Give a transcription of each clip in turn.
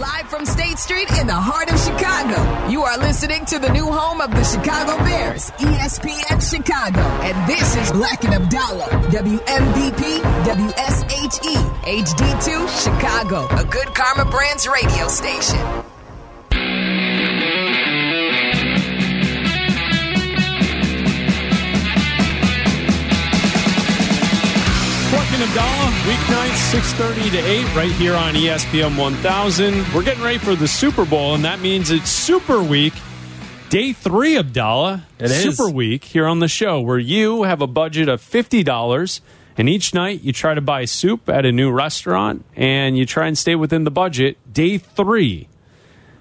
Live from State Street in the heart of Chicago, you are listening to the new home of the Chicago Bears, ESPN Chicago. And this is Bleck and Abdalla, WMVP, WSHE, HD2, Chicago, a good Karma Brands radio station. Weeknights, 6.30 to 8, right here on ESPN 1000. We're getting ready for the Super Bowl, and that means it's Souper Week. Day three, Abdalla. It is. Souper Week here on the show, where you have a budget of $50, and each night you try to buy soup at a new restaurant, and you try and stay within the budget. Day three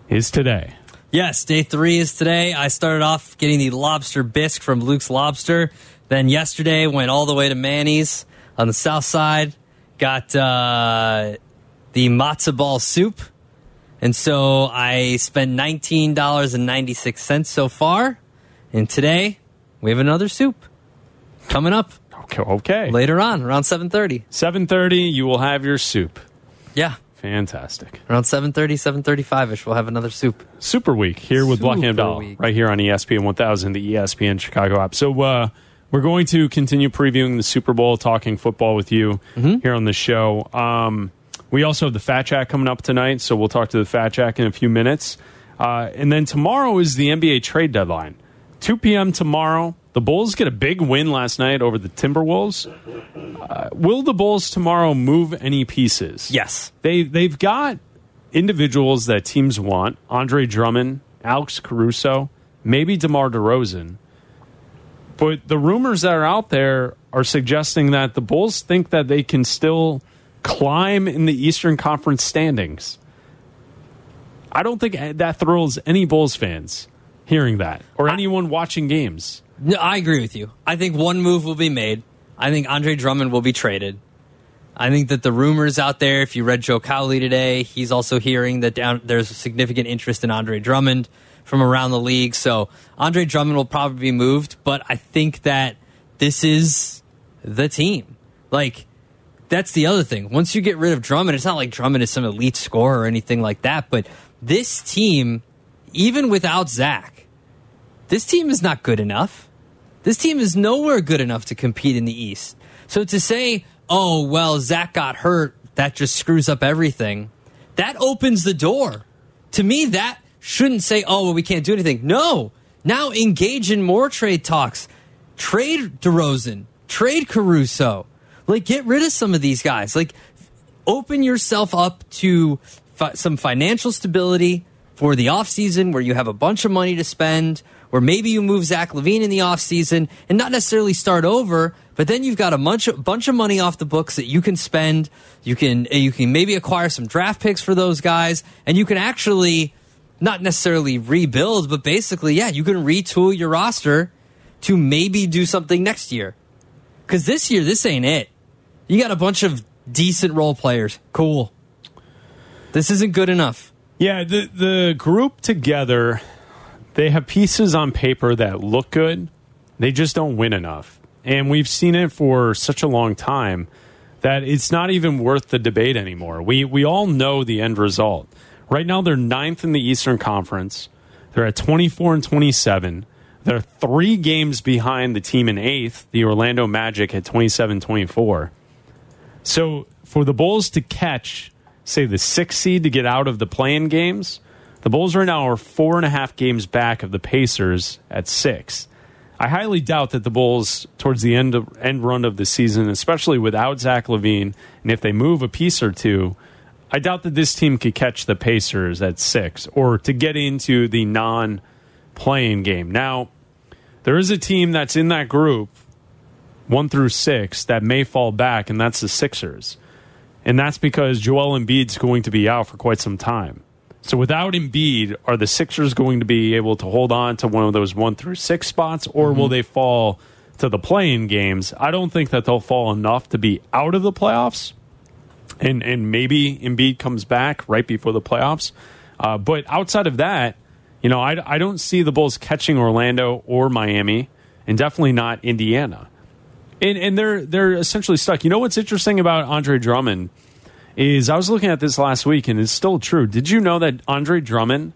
is today. Yes, day three is today. I started off getting the lobster bisque from Luke's Lobster. Then yesterday went all the way to Manny's on the south side. Got uh, the matzo ball soup. And so I spent $19.96 so far. And today we have another soup coming up Okay. okay. later on around 7.30. 7.30, you will have your soup. Yeah, Fantastic. around 7.30, 7.35ish we'll have another soup. Souper Week here with Super Abdalla, Week. right here on ESPN 1000, the ESPN Chicago app. So uh, we're going to continue previewing the Super Bowl, talking football with you Mm-hmm. here on the show. Um, we also have the Fat Jack coming up tonight, so we'll talk to the Fat Jack in a few minutes. Uh, and then tomorrow is the NBA trade deadline. 2 p.m. tomorrow. The Bulls get a big win last night over the Timberwolves. Uh, will the Bulls tomorrow move any pieces? Yes. they they've got individuals that teams want: Andre Drummond, Alex Caruso, maybe DeMar DeRozan. But the rumors that are out there are suggesting that the Bulls think that they can still climb in the Eastern Conference standings. I don't think that thrills any Bulls fans hearing that or anyone watching games. No, I agree with you. I think one move will be made. I think Andre Drummond will be traded. I think that the rumors out there, if you read Joe Cowley today, he's also hearing that down, there's significant interest in Andre Drummond from around the league. So Andre Drummond will probably be moved, but I think that this is the team. Like, that's the other thing. Once you get rid of Drummond, it's not like Drummond is some elite scorer or anything like that, but this team, even without Zach, this team is not good enough. This team is nowhere good enough to compete in the East. So to say, oh, well, Zach got hurt, that just screws up everything, that opens the door. To me, that shouldn't say, oh, well, we can't do anything. No. Now engage in more trade talks. Trade DeRozan, trade Caruso. Like, get rid of some of these guys. Like, open yourself up to fi- some financial stability for the offseason where you have a bunch of money to spend, or maybe you move Zach LaVine in the offseason and not necessarily start over, but then you've got a bunch of, bunch of money off the books that you can spend. You can, you can maybe acquire some draft picks for those guys, and you can actually not necessarily rebuild, but basically, yeah, you can retool your roster to maybe do something next year. Because this year, this ain't it. You got a bunch of decent role players. Cool. This isn't good enough. Yeah, the the group together, they have pieces on paper that look good. They just don't win enough. And we've seen it for such a long time that it's not even worth the debate anymore. We we all know the end result. Right now they're ninth in the Eastern Conference. They're at 24 and 27. They're three games behind the team in eighth, the Orlando Magic at 27 24. So for the Bulls to catch, say, the sixth seed to get out of the play-in games, the Bulls right now are four and a half games back of the Pacers at six. I highly doubt that the Bulls, towards the end of, end run of the season, especially without Zach LaVine, and if they move a piece or two, I doubt that this team could catch the Pacers at six or to get into the non play-in game. Now, there is a team that's in that group, one through six, that may fall back, and that's the Sixers. And that's because Joel Embiid's going to be out for quite some time. So without Embiid, are the Sixers going to be able to hold on to one of those one through six spots, or mm-hmm. will they fall to the play-in games? I don't think that they'll fall enough to be out of the playoffs, and and maybe Embiid comes back right before the playoffs. Uh, but outside of that, you know, I, I don't see the Bulls catching Orlando or Miami, and definitely not Indiana. And and they're they're essentially stuck. You know what's interesting about Andre Drummond is I was looking at this last week and it's still true. Did you know that Andre Drummond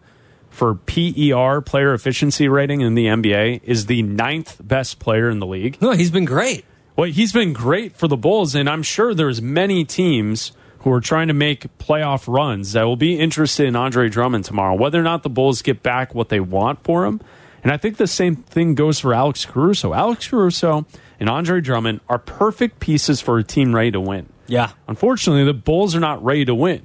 for PER player efficiency rating in the NBA is the ninth best player in the league? No, he's been great. Well, he's been great for the Bulls, and I'm sure there's many teams who are trying to make playoff runs that will be interested in Andre Drummond tomorrow, whether or not the Bulls get back what they want for him. And I think the same thing goes for Alex Caruso. Alex Caruso and Andre Drummond are perfect pieces for a team ready to win. Yeah. Unfortunately, the Bulls are not ready to win.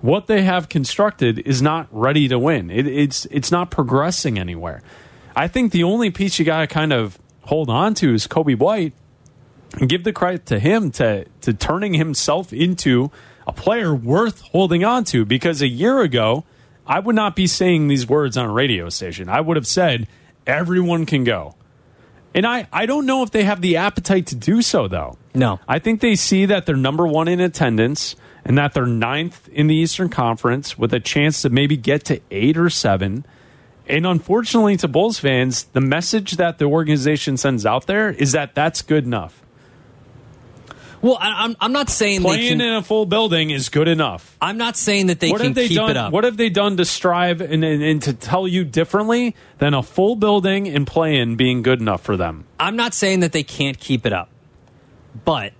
What they have constructed is not ready to win. It, it's it's not progressing anywhere. I think the only piece you got to kind of hold on to is Coby White and give the credit to him to to turning himself into a player worth holding on to because a year ago I would not be saying these words on a radio station. I would have said everyone can go. And I, I don't know if they have the appetite to do so, though. No. I think they see that they're number one in attendance and that they're ninth in the Eastern Conference with a chance to maybe get to eight or seven. And unfortunately, to Bulls fans, the message that the organization sends out there is that that's good enough. Well, I, I'm I'm not saying Playing can. in a full building is good enough. I'm not saying that they what can have they keep done? it up. What have they done to strive and, and, and to tell you differently than a full building and playing being good enough for them? I'm not saying that they can't keep it up, but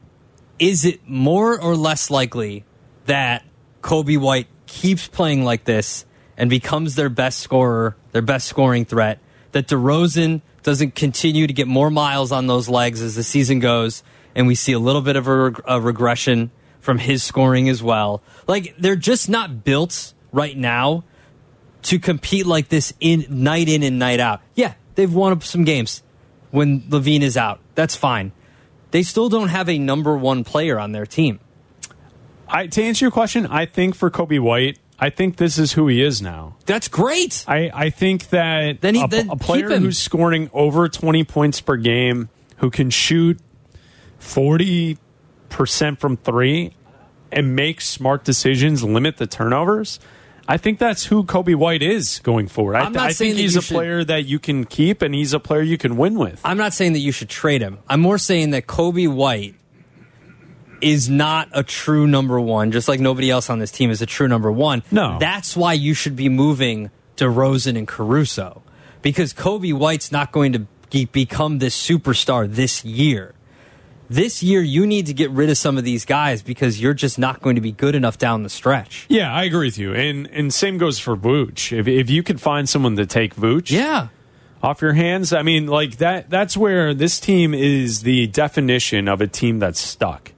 is it more or less likely that Coby White keeps playing like this and becomes their best scorer, their best scoring threat? That DeRozan doesn't continue to get more miles on those legs as the season goes, and we see a little bit of a, reg- a regression from his scoring as well. Like they're just not built right now to compete like this in night in and night out. Yeah, they've won some games when LaVine is out. That's fine. They still don't have a number one player on their team. I, to answer your question, I think for Coby White, I think this is who he is now. That's great. I, I think that Then he- a, then a player who's scoring over 20 points per game, who can shoot 40% from three and make smart decisions, limit the turnovers. I think that's who Coby White is going forward. I, I'm not I think he's a should- player that you can keep and he's a player you can win with. I'm not saying that you should trade him. I'm more saying that Coby White is not a true number one, just like nobody else on this team is a true number one. No. That's why you should be moving DeRozan and Caruso because Coby White's not going to be- become this superstar this year. This year, you need to get rid of some of these guys because you're just not going to be good enough down the stretch. Yeah, I agree with you. And and same goes for Vooch. If, if you could find someone to take Vooch, Yeah. off your hands. I mean, like that that's where this team is the definition of a team that's stuck.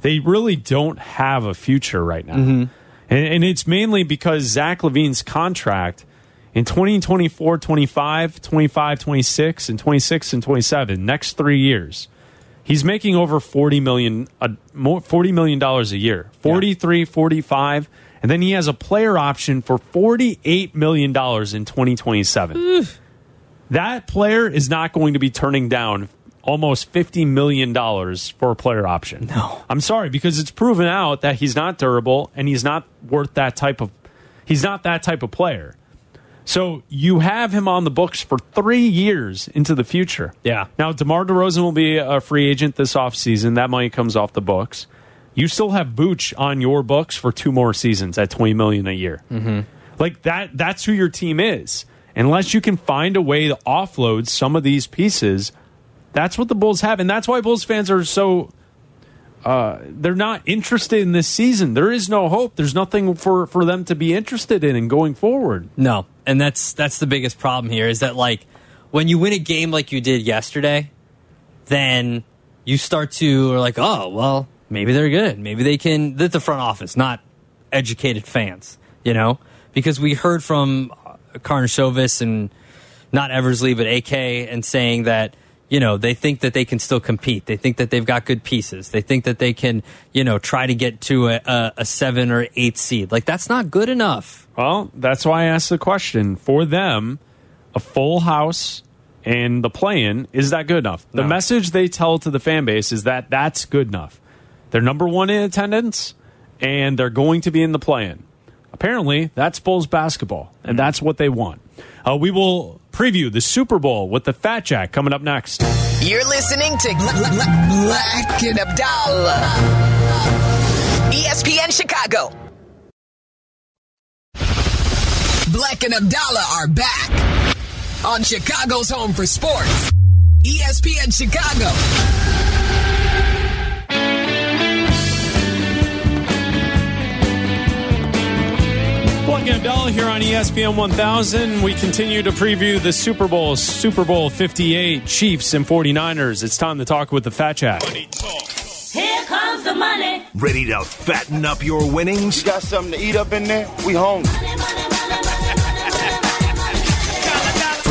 They really don't have a future right now. Mm-hmm. And, and it's mainly because Zach LaVine's contract in 2024, 25, 25, 26, and 26 and 27, next three years, he's making over 40 million, a, more, 40 million dollars a year, 43, 45. And then he has a player option for $48 million in 2027 that player is not going to be turning down almost $50 million for a player option. No. I'm sorry, because it's proven out that he's not durable and he's not worth that type of he's not that type of player. So you have him on the books for three years into the future. Yeah. Now DeMar DeRozan will be a free agent this offseason. That money comes off the books. You still have Vooch on your books for two more seasons at 20 million a year. Mm-hmm. Like that that's who your team is. Unless you can find a way to offload some of these pieces, that's what the Bulls have. And that's why Bulls fans are so uh, they're not interested in this season. There is no hope. There's nothing for, for them to be interested in and going forward. No, and that's that's the biggest problem here is that like when you win a game like you did yesterday, then you start to are like, oh well, maybe they're good. Maybe they can. That's the front office, not educated fans. You know, because we heard from Karnisovas and not Eversley, but AK, and saying that you know they think that they can still compete. They think that they've got good pieces. They think that they can you know try to get to a, a, a seven or eight seed. Like that's not good enough. Well, that's why I asked the question. For them, a full house and the play-in is that good enough? The No. message they tell to the fan base is that that's good enough. They're number one in attendance, and they're going to be in the play-in. Apparently, that's Bulls basketball, and that's what they want. Uh, we will preview the Super Bowl with the Fat Jack coming up next. You're listening to Bleck and Abdalla. ESPN Chicago. Bleck and Abdalla are back on Chicago's Home for Sports. ESPN Chicago. On ESPN 1000. We continue to preview the Super Bowl, Super Bowl 58, Chiefs and 49ers. It's time to talk with the Fat Jack. Here comes the money. Ready to fatten up your winnings? Got something to eat up in there? We hungry. For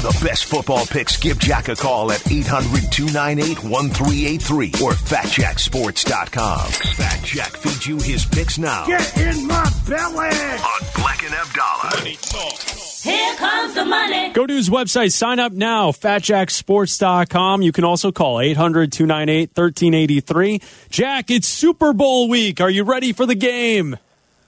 the best football picks, give Jack a call at 800 298 1383 or fatjacksports.com. Fat Jack feeds you his picks now Get in my belly! on Bleck and Abdalla. Here comes the money. Go to his website, sign up now, fatjacksports.com. You can also call 800 298 1383. Jack, it's Super Bowl week. Are you ready for the game?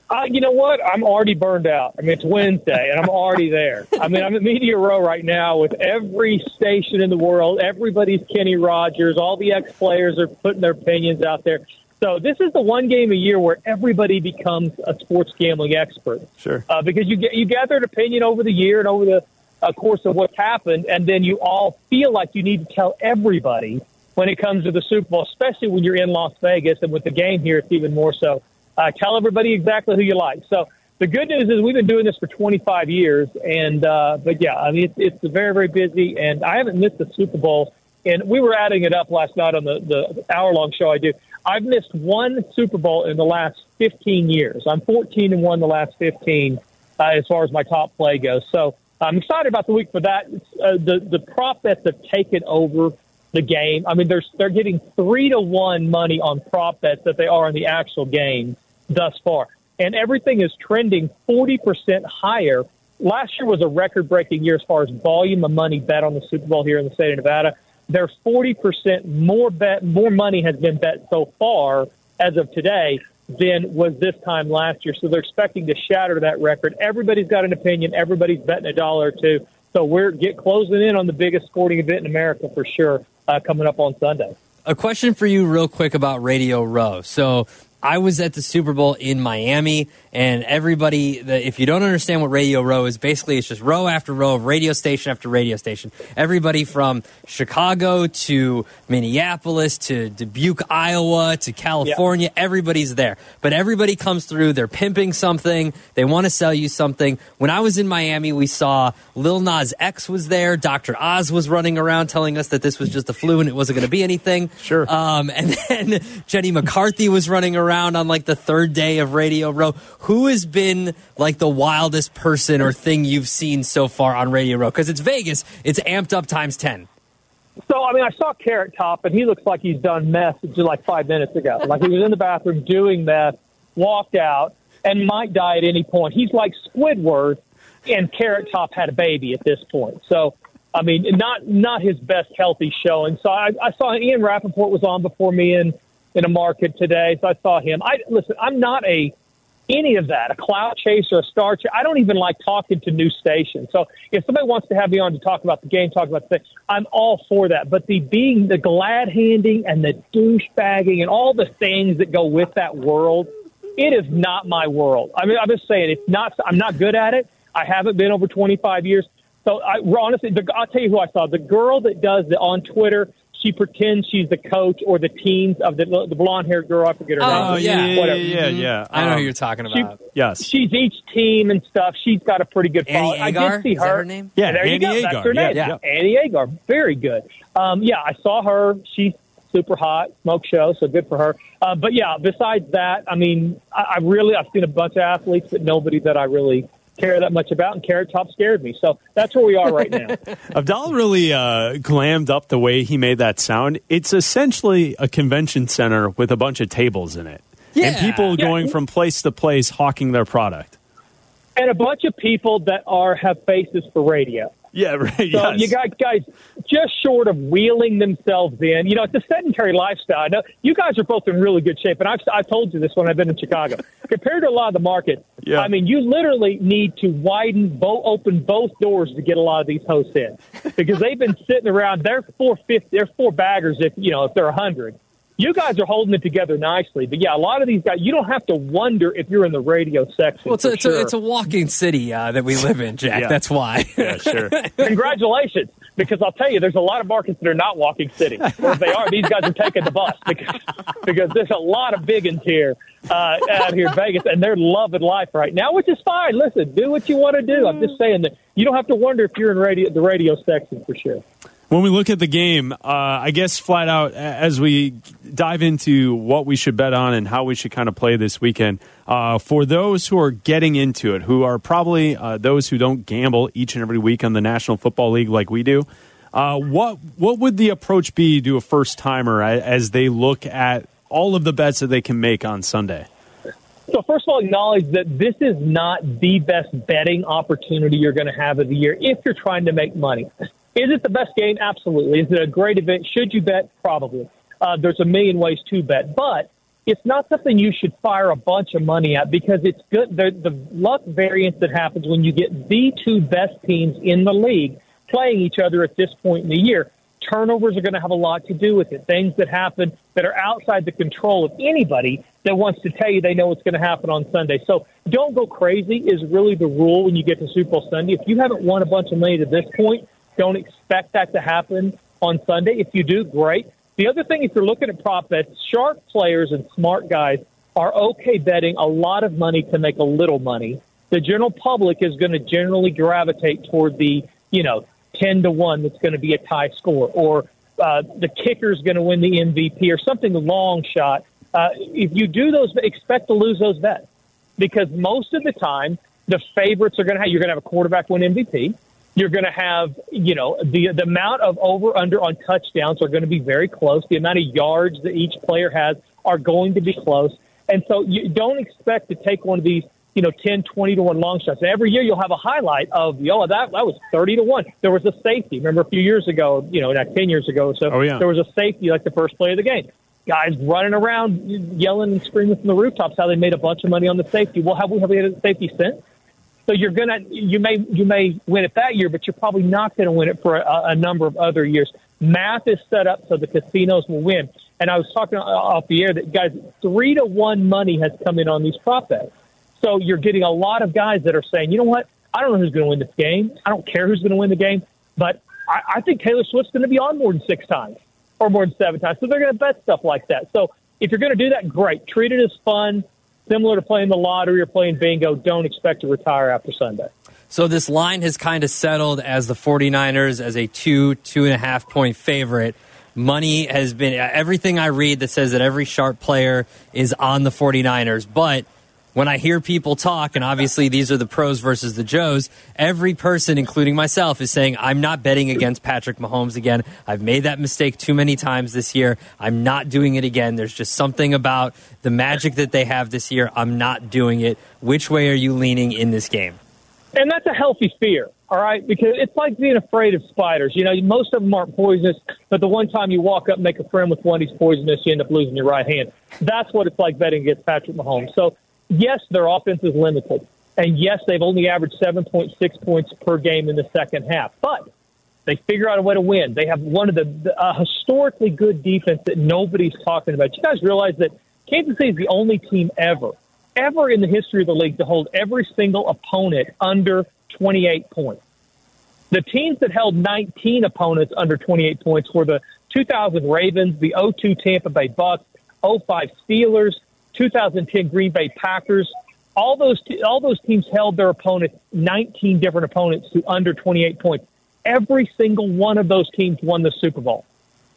Uh, you know what? I'm already burned out. I mean, it's Wednesday, and I'm already there. I mean, I'm at Media Row right now with every station in the world. Everybody's Kenny Rogers. All the ex players are putting their opinions out there. So this is the one game a year where everybody becomes a sports gambling expert. Sure. Uh, because you get you gather an opinion over the year and over the uh, course of what's happened, and then you all feel like you need to tell everybody when it comes to the Super Bowl, especially when you're in Las Vegas, and with the game here, it's even more so. Uh, tell everybody exactly who you like. So the good news is we've been doing this for 25 years, and uh, but yeah, I mean it's, it's very very busy, and I haven't missed the Super Bowl. And we were adding it up last night on the the hour long show I do. I've missed one Super Bowl in the last 15 years. I'm 14 and one the last 15 uh, as far as my top play goes. So I'm excited about the week for that. Uh, the the prop bets have taken over the game. I mean, they're they're getting three to one money on prop bets that they are in the actual game thus far, and everything is trending 40 percent higher. Last year was a record breaking year as far as volume of money bet on the Super Bowl here in the state of Nevada. There's 40 percent more bet, more money has been bet so far as of today than was this time last year. So they're expecting to shatter that record. Everybody's got an opinion. Everybody's betting a dollar or two. So we're get closing in on the biggest sporting event in America for sure uh, coming up on Sunday. A question for you, real quick, about Radio Row. So I was at the Super Bowl in Miami, and everybody, the, if you don't understand what Radio Row is, basically it's just row after row of radio station after radio station. Everybody from Chicago to Minneapolis to Dubuque, Iowa to California, everybody's there. But everybody comes through, they're pimping something, they want to sell you something. When I was in Miami, we saw Lil Nas X was there, Dr. Oz was running around telling us that this was just a flu and it wasn't going to be anything. Sure. Um, and then Jenny McCarthy was running around on like the third day of Radio Row. Who has been like the wildest person or thing you've seen so far on Radio Row? Because it's Vegas, it's amped up times 10. So, I mean, I saw Carrot Top, and he looks like he's done meth just like five minutes ago. Like he was in the bathroom doing meth, walked out, and might die at any point. He's like Squidward, and Carrot Top had a baby at this point. So, I mean, not not his best healthy showing. So I, I saw Ian Rapoport was on before me in in a market today, so I saw him. I listen. I'm not a any of that, a cloud chaser, a star chaser. I don't even like talking to new stations. So if somebody wants to have me on to talk about the game, talk about the thing, I'm all for that. But the being the glad handing and the douchebagging and all the things that go with that world, it is not my world. I mean, I'm just saying it's not. I'm not good at it. I haven't been over 25 years. So I, honestly, the, I'll tell you who I saw. The girl that does the on Twitter. She pretends she's the coach or the teams of the the blonde haired girl. I forget her Oh, name. yeah. yeah, Whatever. yeah, yeah. I know Um, who you're talking She, about. Yes. she's each team and stuff. She's got a pretty good Annie following. I did see Is that her. her name? Yeah, there you go. Agar. That's her name. Yeah, yeah. Annie Agar. Very good. Um, yeah, I saw her. She's super hot, smoke show, so good for her. Uh, but yeah, besides that, I mean, I, I really I've seen a bunch of athletes, but nobody that I really care that much about. And Carrot Top scared me, so that's where we are right now. Abdalla really uh, glammed up the way he made that sound. It's essentially a convention center with a bunch of tables in it. And people Yeah. going from place to place hawking their product. and a bunch of people that are have faces for radio. Yeah, right. So yes. you got guys just short of wheeling themselves in. You know, it's a sedentary lifestyle. I know you guys are both in really good shape, and I've I've told you this when I've been in Chicago. Compared to a lot of the market, Yeah. I mean, you literally need to widen, bo- open both doors to get a lot of these hosts in because they've been sitting around. They're four fifty. They're four baggers if you know if they're a hundred. You guys are holding it together nicely. But yeah, a lot of these guys, you don't have to wonder if you're in the radio section. Well, it's a, for it's, a, it's a walking city uh, that we live in, Jack. Yeah. That's why. Yeah, sure. Congratulations, because I'll tell you, there's a lot of markets that are not walking city. Or if they are, these guys are taking the bus because because there's a lot of big uns here uh, out here in Vegas, and they're loving life right now, which is fine. Listen, do what you want to do. I'm just saying that you don't have to wonder if you're in radio the radio section for sure. When we look at the game, uh, I guess flat out as we dive into what we should bet on and how we should kind of play this weekend, uh, for those who are getting into it, who are probably uh, those who don't gamble each and every week on the National Football League like we do, uh, what what would the approach be to a first timer as they look at all of the bets that they can make on Sunday? So first of all, acknowledge that this is not the best betting opportunity you're going to have of the year if you're trying to make money. Is it the best game? Absolutely. Is it a great event? Should you bet? Probably. Uh, there's a million ways to bet, but it's not something you should fire a bunch of money at because it's good. The, the luck variance that happens when you get the two best teams in the league playing each other at this point in the year. Turnovers are going to have a lot to do with it. Things that happen that are outside the control of anybody that wants to tell you they know what's going to happen on Sunday. So don't go crazy is really the rule when you get to Super Bowl Sunday. If you haven't won a bunch of money to this point, don't expect that to happen on Sunday. If you do, great. The other thing, if you're looking at prop bets, sharp players and smart guys are okay betting a lot of money to make a little money. The general public is going to generally gravitate toward the, you know, 10 to 1 that's going to be a tie score or uh, the kicker is going to win the MVP or something long shot. Uh, if you do those, expect to lose those bets because most of the time the favorites are going to have, you're going to have a quarterback win MVP. You're going to have, you know, the the amount of over under on touchdowns are going to be very close. The amount of yards that each player has are going to be close. And so you don't expect to take one of these, you know, 10, 20 to 1 long shots. Every year you'll have a highlight of, yo, that, that was 30 to 1. There was a safety. Remember a few years ago, you know, not 10 years ago or so, Oh, yeah. there was a safety like the first play of the game. Guys running around yelling and screaming from the rooftops how they made a bunch of money on the safety. Well, have we, have we had a safety since? So you're gonna you may you may win it that year, but you're probably not going to win it for a, a number of other years. Math is set up so the casinos will win. And I was talking off the air that guys three to one money has come in on these prop bets. So you're getting a lot of guys that are saying, you know what, I don't know who's going to win this game. I don't care who's going to win the game, but I, I think Taylor Swift's going to be on more than six times or more than seven times. So they're going to bet stuff like that. So if you're going to do that, great. Treat it as fun similar to playing the lottery or playing bingo, don't expect to retire after Sunday. So this line has kind of settled as the 49ers as a two, two and a half point favorite. Money has been everything I read that says that every sharp player is on the 49ers. But when I hear people talk, and obviously these are the pros versus the Joes, every person, including myself, is saying, I'm not betting against Patrick Mahomes again. I've made that mistake too many times this year. I'm not doing it again. There's just something about the magic that they have this year. I'm not doing it. Which way are you leaning in this game? And that's a healthy fear, all right? Because it's like being afraid of spiders. You know, most of them aren't poisonous, but the one time you walk up and make a friend with one, he's poisonous, you end up losing your right hand. That's what it's like betting against Patrick Mahomes. So, yes, their offense is limited. And yes, they've only averaged 7.6 points per game in the second half. But they figure out a way to win. They have one of the, the uh, historically good defense that nobody's talking about. You guys realize that Kansas City is the only team ever, ever in the history of the league to hold every single opponent under 28 points. The teams that held 19 opponents under 28 points were the 2000 Ravens, the 02 Tampa Bay Bucks, 05 Steelers, 2010 Green Bay Packers. All those all those teams held their opponents 19 different opponents to under 28 points. Every single one of those teams won the Super Bowl.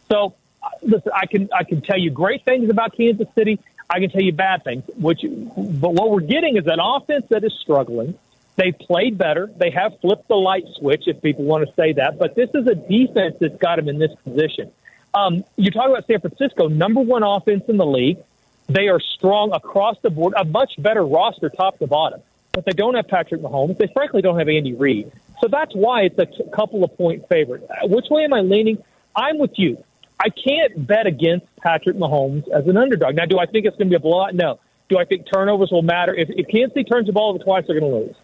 So, uh, listen, I can I can tell you great things about Kansas City. I can tell you bad things. Which, but what we're getting is an offense that is struggling. They played better. They have flipped the light switch, if people want to say that. But this is a defense that's got them in this position. Um, you talk about San Francisco, number one offense in the league. They are strong across the board, a much better roster top to bottom. But they don't have Patrick Mahomes. They frankly don't have Andy Reid. So that's why it's a couple of point favorite. Uh, Which way am I leaning? I'm with you. I can't bet against Patrick Mahomes as an underdog. Now, do I think it's going to be a blowout? No. Do I think turnovers will matter? If, if Kansas City turns the ball over twice, they're going to lose.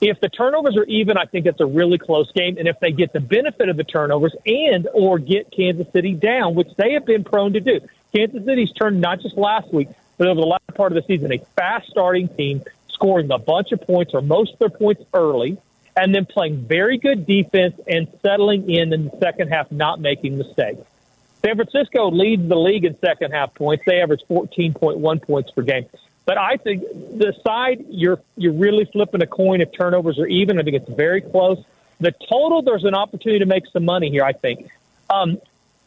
If the turnovers are even, I think it's a really close game. And if they get the benefit of the turnovers and or get Kansas City down, which they have been prone to do, Kansas City's turned not just last week, but over the last part of the season, a fast starting team scoring a bunch of points or most of their points early, and then playing very good defense and settling in in the second half, not making mistakes. San Francisco leads the league in second half points. They average 14.1 points per game. But I think the side you're you're really flipping a coin if turnovers are even. I think it's very close. The total, there's an opportunity to make some money here. I think um,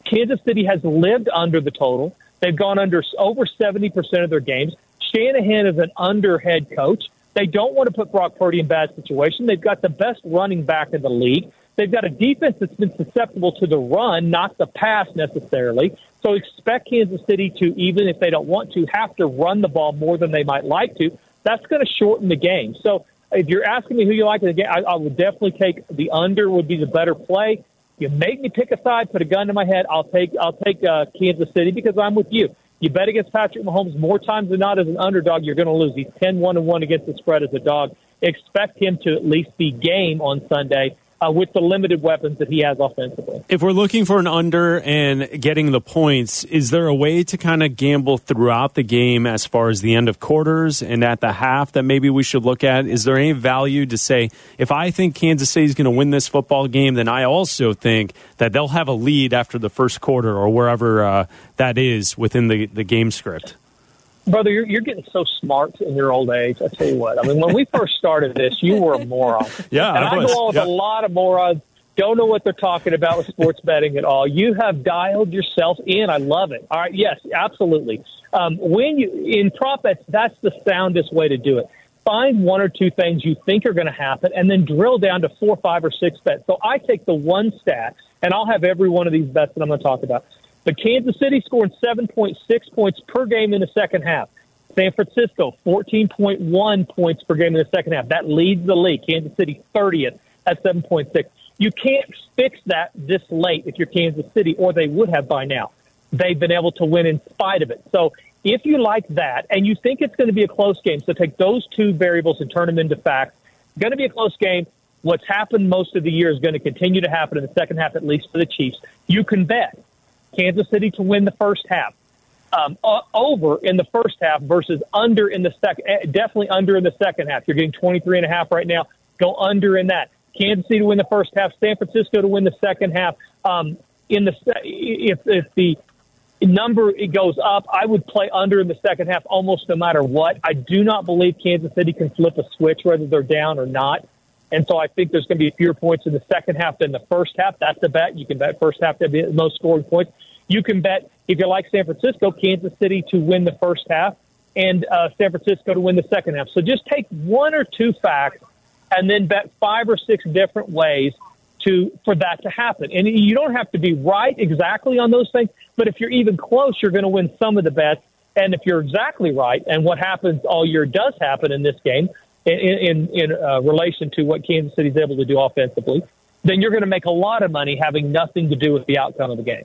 Kansas City has lived under the total. They've gone under over 70% of their games. Shanahan is an under head coach. They don't want to put Brock Purdy in bad situation. They've got the best running back in the league. They've got a defense that's been susceptible to the run, not the pass necessarily. So expect Kansas City to, even if they don't want to, have to run the ball more than they might like to. That's going to shorten the game. So if you're asking me who you like in the game, I, I would definitely take the under would be the better play. You make me pick a side, put a gun to my head. I'll take I'll take uh, Kansas City because I'm with you. You bet against Patrick Mahomes more times than not as an underdog, you're going to lose. He's 10 1 and 1 against the spread as a dog. Expect him to at least be game on Sunday uh, with the limited weapons that he has offensively. If we're looking for an under and getting the points, is there a way to kind of gamble throughout the game as far as the end of quarters and at the half that maybe we should look at? Is there any value to say, if I think Kansas City is going to win this football game, then I also think that they'll have a lead after the first quarter or wherever uh, that is within the, the game script? Brother, you're, you're getting so smart in your old age. I tell you what. I mean, when we first started this, you were a moron. Yeah, and I, was. go on with yeah. a lot of morons. Don't know what they're talking about with sports betting at all. You have dialed yourself in. I love it. All right, yes, absolutely. Um, when you in prop bets, that's the soundest way to do it. Find one or two things you think are going to happen, and then drill down to four, five, or six bets. So I take the one stat, and I'll have every one of these bets that I'm going to talk about. But Kansas City scoring 7.6 points per game in the second half. San Francisco, 14.1 points per game in the second half. That leads the league. Kansas City, 30th at 7.6. You can't fix that this late if you're Kansas City, or they would have by now. They've been able to win in spite of it. So if you like that and you think it's going to be a close game, so take those two variables and turn them into facts. Going to be a close game. What's happened most of the year is going to continue to happen in the second half, at least for the Chiefs. You can bet Kansas City to win the first half. Um, over in the first half versus under in the second, definitely under in the second half. You're getting 23 and a half right now. Go under in that. Kansas City to win the first half. San Francisco to win the second half. Um, in the if if the number it goes up, I would play under in the second half almost no matter what. I do not believe Kansas City can flip a switch whether they're down or not. And so I think there's going to be fewer points in the second half than the first half. That's the bet. You can bet first half to be the most scoring points. You can bet if you like San Francisco, Kansas City to win the first half and uh, San Francisco to win the second half. So just take one or two facts and then bet five or six different ways to for that to happen. And you don't have to be right exactly on those things, but if you're even close, you're going to win some of the bets. And if you're exactly right, and what happens all year does happen in this game, in in, in uh, relation to what Kansas City is able to do offensively, then you're going to make a lot of money having nothing to do with the outcome of the game.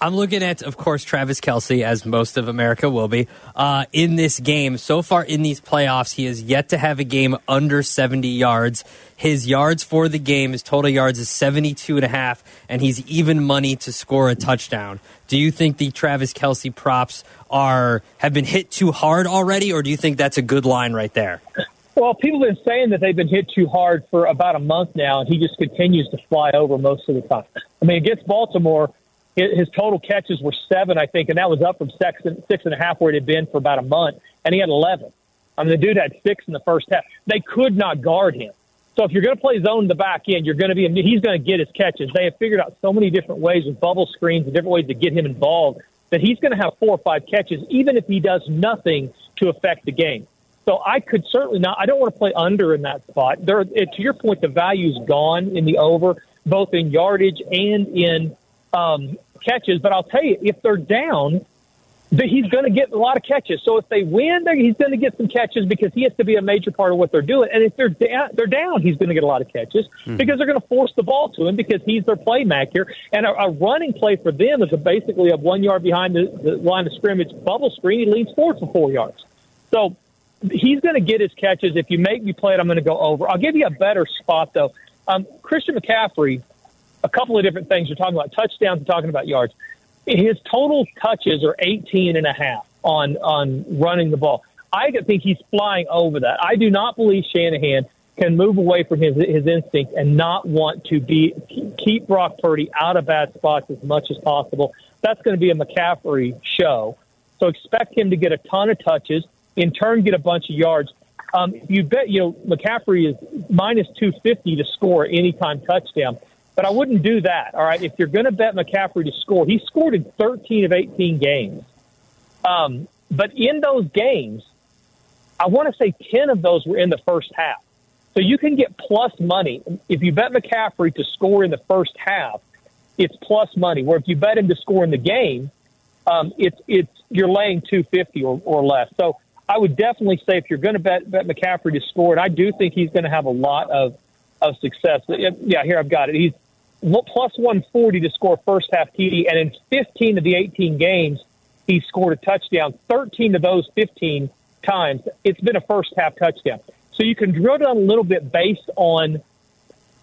I'm looking at, of course, Travis Kelce, as most of America will be, uh, in this game. So far in these playoffs, he has yet to have a game under 70 yards. His yards for the game, his total yards is 72 and a half, and he's even money to score a touchdown. Do you think the Travis Kelce props are have been hit too hard already, or do you think that's a good line right there? Well, people have been saying that they've been hit too hard for about a month now, and he just continues to fly over most of the time. I mean, against Baltimore, his total catches were seven, I think, and that was up from six and, six and a half where it had been for about a month, and he had 11. I mean, the dude had six in the first half. They could not guard him. So if you're going to play zone in the back end, you're going to be he's going to get his catches. They have figured out so many different ways with bubble screens and different ways to get him involved that he's going to have four or five catches, even if he does nothing to affect the game. So I could certainly not. I don't want to play under in that spot. There, to your point, the value's gone in the over, both in yardage and in um, catches. But I'll tell you, if they're down, he's going to get a lot of catches. So if they win, he's going to get some catches because he has to be a major part of what they're doing. And if they're down, they're down, he's going to get a lot of catches mm-hmm. because they're going to force the ball to him because he's their playmaker. And a, a running play for them is a basically a one yard behind the, the line of scrimmage bubble screen. He leans forward for four yards. So he's going to get his catches. If you make me play it, I'm going to go over. I'll give you a better spot though. Um, Christian McCaffrey a couple of different things. You're talking about touchdowns and talking about yards. His total touches are 18 and a half on on running the ball. I think he's flying over that. I do not believe Shanahan can move away from his his instinct and not want to be keep Brock Purdy out of bad spots as much as possible. That's going to be a McCaffrey show. So expect him to get a ton of touches, in turn get a bunch of yards. Um, you bet you know McCaffrey is minus two fifty to score anytime touchdown. But I wouldn't do that. All right, if you're going to bet McCaffrey to score, he scored in 13 of 18 games. Um, but in those games, I want to say 10 of those were in the first half. So you can get plus money if you bet McCaffrey to score in the first half. It's plus money. Where if you bet him to score in the game, um, it's it's you're laying 250 or, or less. So I would definitely say if you're going to bet bet McCaffrey to score, and I do think he's going to have a lot of of success. Yeah, here I've got it. He's plus 140 to score first half TD, and in 15 of the 18 games, he scored a touchdown. 13 of those 15 times, it's been a first half touchdown. So you can drill down a little bit based on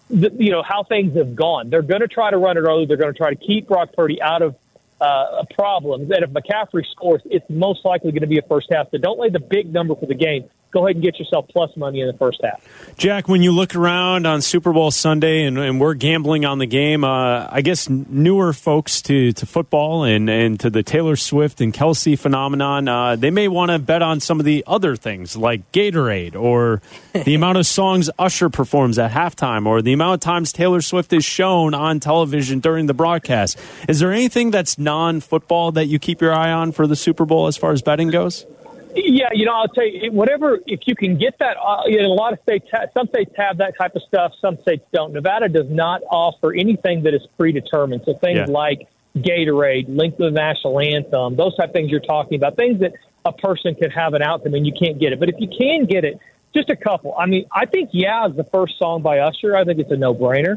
the, you know how things have gone. They're going to try to run it early. They're going to try to keep Brock Purdy out of uh, problems. And if McCaffrey scores, it's most likely going to be a first half. So don't lay the big number for the game go ahead and get yourself plus money in the first half. Jack, when you look around on Super Bowl Sunday and, and we're gambling on the game, uh, I guess newer folks to, to football and, and to the Taylor Swift and Kelce phenomenon, uh, they may want to bet on some of the other things like Gatorade or the amount of songs Usher performs at halftime or the amount of times Taylor Swift is shown on television during the broadcast. Is there anything that's non football that you keep your eye on for the Super Bowl as far as betting goes? Yeah, you know, I'll tell you, whatever, if you can get that, uh, you know, a lot of states, some states have that type of stuff, some states don't. Nevada does not offer anything that is predetermined. So things yeah. like Gatorade, link to the national anthem, those type of things you're talking about, things that a person can have an outcome and you can't get it. But if you can get it, just a couple. I mean, I think Yeah is the first song by Usher. I think it's a no brainer.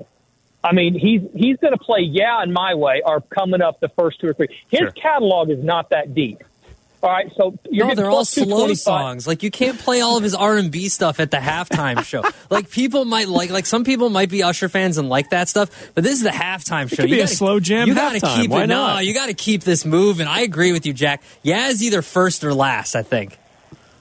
I mean, he's he's going to play Yeah and My Way are coming up the first two or three. His sure. catalog is not that deep. All right, so no, they're all slow songs. Like you can't play all of his R and B stuff at the halftime show. like people might like, like some people might be Usher fans and like that stuff, but this is the halftime show. It could you be gotta, a slow jam. You got to keep Why it. Not? No, you got to keep this moving. I agree with you, Jack. Yeah, is either first or last. I think.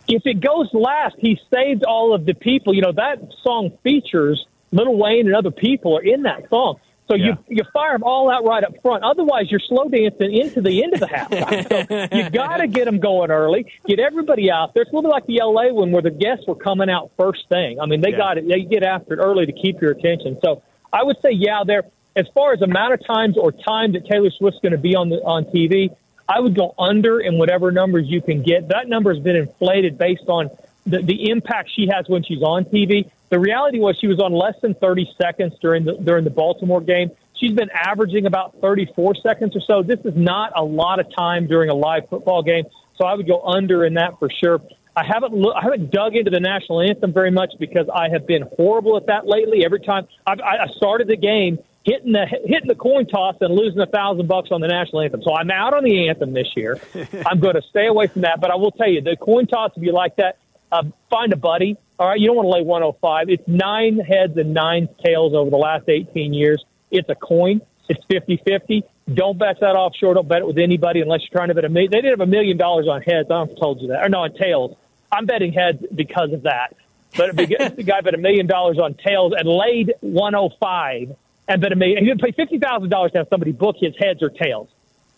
If it goes last, he saved all of the people. You know that song features Little Wayne and other people are in that song. So yeah. you you fire them all out right up front. Otherwise, you're slow dancing into the end of the halftime. so you got to get them going early. Get everybody out there. It's a little bit like the LA one where the guests were coming out first thing. I mean, they yeah. got it. They get after it early to keep your attention. So I would say, yeah, there. As far as amount of times or time that Taylor Swift's going to be on the on TV, I would go under in whatever numbers you can get. That number has been inflated based on the, the impact she has when she's on TV. The reality was she was on less than 30 seconds during the during the Baltimore game. She's been averaging about 34 seconds or so. This is not a lot of time during a live football game, so I would go under in that for sure. I haven't look, I haven't dug into the national anthem very much because I have been horrible at that lately. Every time I've, I started the game hitting the hitting the coin toss and losing a thousand bucks on the national anthem, so I'm out on the anthem this year. I'm going to stay away from that. But I will tell you, the coin toss, if you like that, uh, find a buddy. All right, you don't want to lay 105. It's nine heads and nine tails over the last 18 years. It's a coin. It's 50 50. Don't bet that offshore. Don't bet it with anybody unless you're trying to bet a million. They did have a million dollars on heads. I don't told you that. Or no, on tails. I'm betting heads because of that. But the guy bet a million dollars on tails and laid 105 and bet a million. He would pay $50,000 to have somebody book his heads or tails.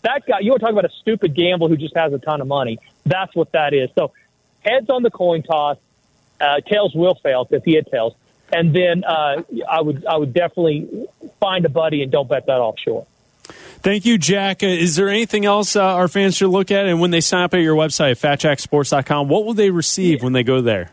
That guy, you want to talk about a stupid gamble who just has a ton of money. That's what that is. So heads on the coin toss. Uh, tails will fail if he had tails, and then uh, I would I would definitely find a buddy and don't bet that offshore. Thank you, Jack. Uh, is there anything else uh, our fans should look at? And when they sign up at your website, fatjacksports.com, what will they receive when they go there?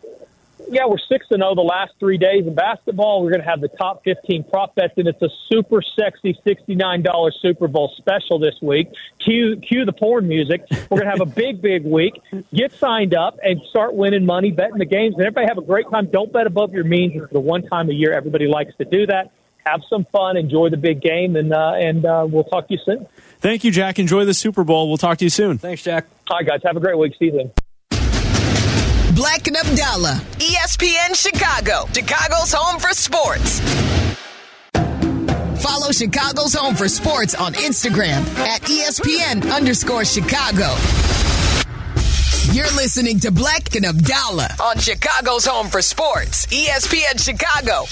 Yeah, we're six to zero the last three days in basketball. We're going to have the top fifteen prop bets, and it's a super sexy sixty nine dollars Super Bowl special this week. Cue cue the porn music. We're going to have a big big week. Get signed up and start winning money, betting the games, and everybody have a great time. Don't bet above your means. It's the one time a year everybody likes to do that. Have some fun, enjoy the big game, and uh, and uh, we'll talk to you soon. Thank you, Jack. Enjoy the Super Bowl. We'll talk to you soon. Thanks, Jack. All right, guys. Have a great week. See you then. Bleck and Abdalla, ESPN Chicago, Chicago's home for sports. Follow Chicago's Home for Sports on Instagram at ESPN underscore Chicago. You're listening to Bleck and Abdalla on Chicago's Home for Sports, ESPN Chicago.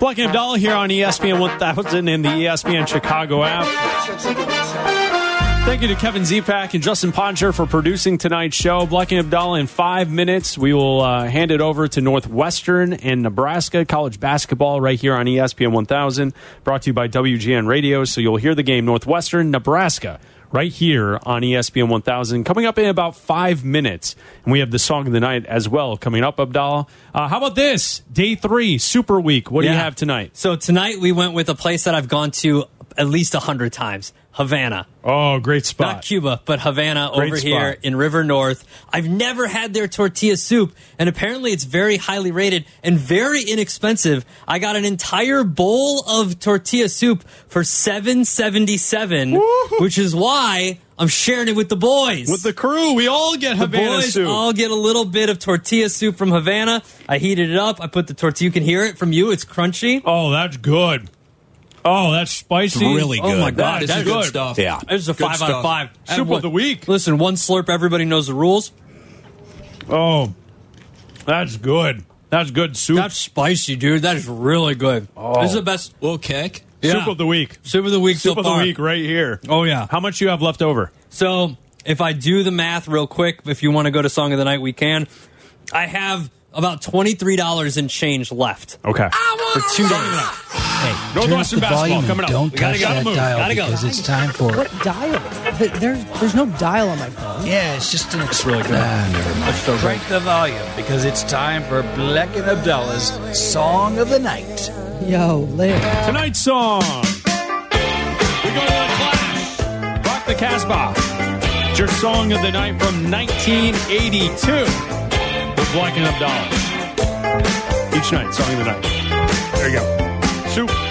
Bleck and Abdalla here on ESPN 1000 and the ESPN Chicago app. Thank you to Kevin Zepak and Justin Poncher for producing tonight's show. Bleck and Abdalla, in five minutes, we will uh, hand it over to Northwestern and Nebraska college basketball right here on ESPN 1000, brought to you by WGN Radio. So you'll hear the game Northwestern, Nebraska, right here on ESPN 1000. Coming up in about five minutes. And we have the song of the night as well coming up, Abdalla. Uh, how about this? Day three, Souper Week. What do you have tonight? So tonight we went with a place that I've gone to at least a hundred times. Havana. Oh, great spot. Not Cuba, but Havana Great over spot. here in River North. I've never had their tortilla soup, and apparently it's very highly rated and very inexpensive. I got an entire bowl of tortilla soup for seven seventy seven, which is why I'm sharing it with the boys. With the crew, we all get the Havana boys soup. all get a little bit of tortilla soup from Havana. I heated it up. I put the tortilla. You can hear it from you. It's crunchy. oh, that's good. Oh, that's spicy. Really good. Oh my good. God, That that's is good good stuff. Yeah. This is a Good five out of five. Soup of one- the week. Listen, one slurp. Everybody knows the rules. Oh, that's good. That's good soup. That's spicy, dude. That is really good. Oh. This is the best Little kick. yeah. Soup of the week. soup of the week Soup so of the week right here. Oh yeah. How much you have left over? So if I do the math real quick, if you want to go to song of the night, we can. I have about twenty three dollars in change left Okay. for two days. Hey, Northwestern turn up the basketball volume coming and up. Don't We gotta touch go. that Move. dial Gotta go. because it's time for. What dial? Th- There's there's no dial on my phone. Yeah, it's just an. It's really good. Ah, never mind. Crank the volume because it's time for Bleck and Abdalla's Song of the Night. Yo, Larry. Tonight's song. We go to the Clash. Rock the Casbah. It's your song of the night from 1982 with Bleck and Abdalla. Each night, song of the night. There you go. Soup.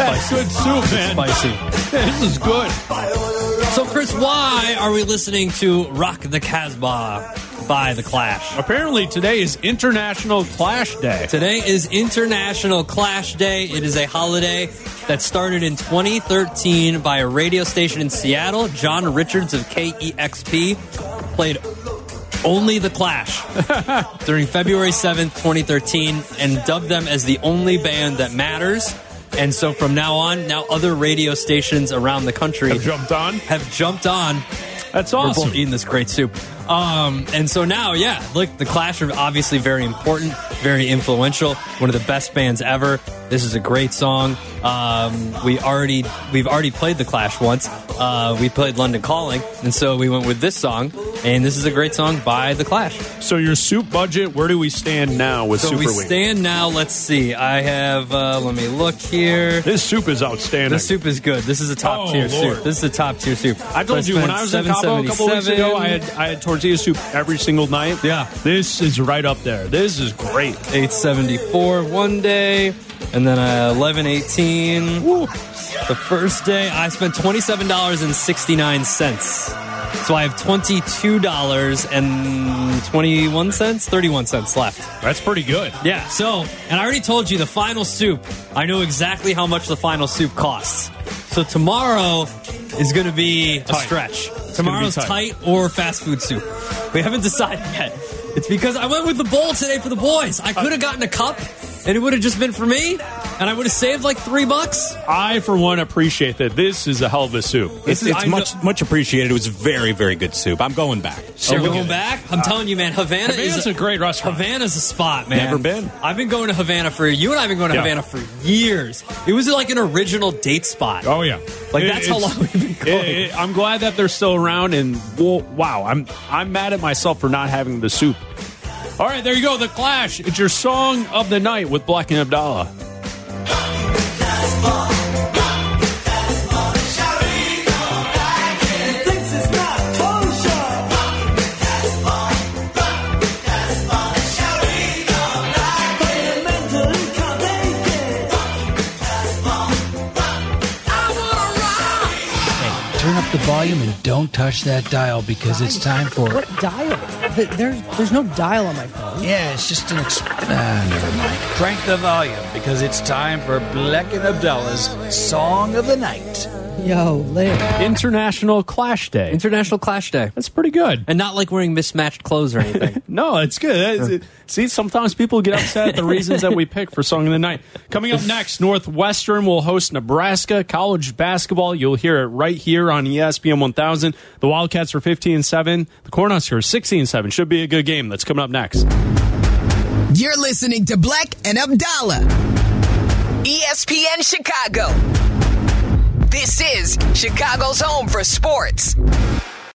That's good soup, man. Spicy. This is good. So, Chris, why are we listening to Rock the Casbah by The Clash? Apparently, today is International Clash Day. Today is International Clash Day. It is a holiday that started in 2013 by a radio station in Seattle. John Richards of KEXP played only The Clash during February 7th, 2013, and dubbed them as the only band that matters. And so from now on, now other radio stations around the country Have jumped on. have jumped on That's awesome. we're both eating this great soup. Um, and so now, yeah, look, the Clash are obviously very important, very influential, one of the best bands ever. This is a great song. Um, we already we've already played the Clash once. Uh, we played London Calling, and so we went with this song. And this is a great song by the Clash. So, your soup budget, where do we stand now with So Super we stand now. Let's see. I have. Uh, let me look here. this soup is outstanding. The soup is good. This is a top Oh, tier Lord. soup. This is a top tier soup. I told So you when I was in Cabo a couple weeks ago, I had I had tortilla soup every single night. Yeah. this is right up there. This is great. 874 one day, and then uh, 1118 the first day. I spent $27.69. So I have $22.21, 31 cents left. That's pretty good. Yeah, so, and I already told you the final soup. I know exactly how much the final soup costs. So tomorrow is going to be a stretch. gonna Tomorrow's tight. tight or fast food soup. We haven't decided yet. It's because I went with the bowl today for the boys. I uh, could have gotten a cup and it would have just been for me. And I would have saved like three bucks. I, for one, appreciate that. This is a hell of a soup. It's, is- it's I much much appreciated. It was very very good soup. I'm going back. So we're oh, going back. I'm telling you, man, Havana Havana's is a great restaurant. Havana's a spot, man. Never been. I've been going to Havana for you and I have been going to Yeah. Havana for years. It was like an original date spot. Oh yeah, Like, It- that's how it's- long we've been going. it- it- I'm glad that they're still around, and well, wow, I'm I'm mad at myself for not having the soup. All right, there you go, the Clash. It's your song of the night with Bleck and Abdalla. That dial because it's time for. What dial? Th- There's there's no dial on my phone. Yeah, it's just an. Exp- ah, never mind. Crank the volume because it's time for Bleck and Abdalla's Song of the Night. Yo, Liv. International Clash Day. International Clash Day. That's pretty good. And not like wearing mismatched clothes or anything. No, it's good. That's- it- see, sometimes people get upset at the reasons that we pick for Song of the Night. Coming up next, Northwestern will host Nebraska college basketball. You'll hear it right here on ESPN 1000. The Wildcats are 15 7. The Cornhuskers 16 7. Should be a good game. That's coming up next. You're listening to Bleck and Abdalla. ESPN Chicago. This is Chicago's home for sports.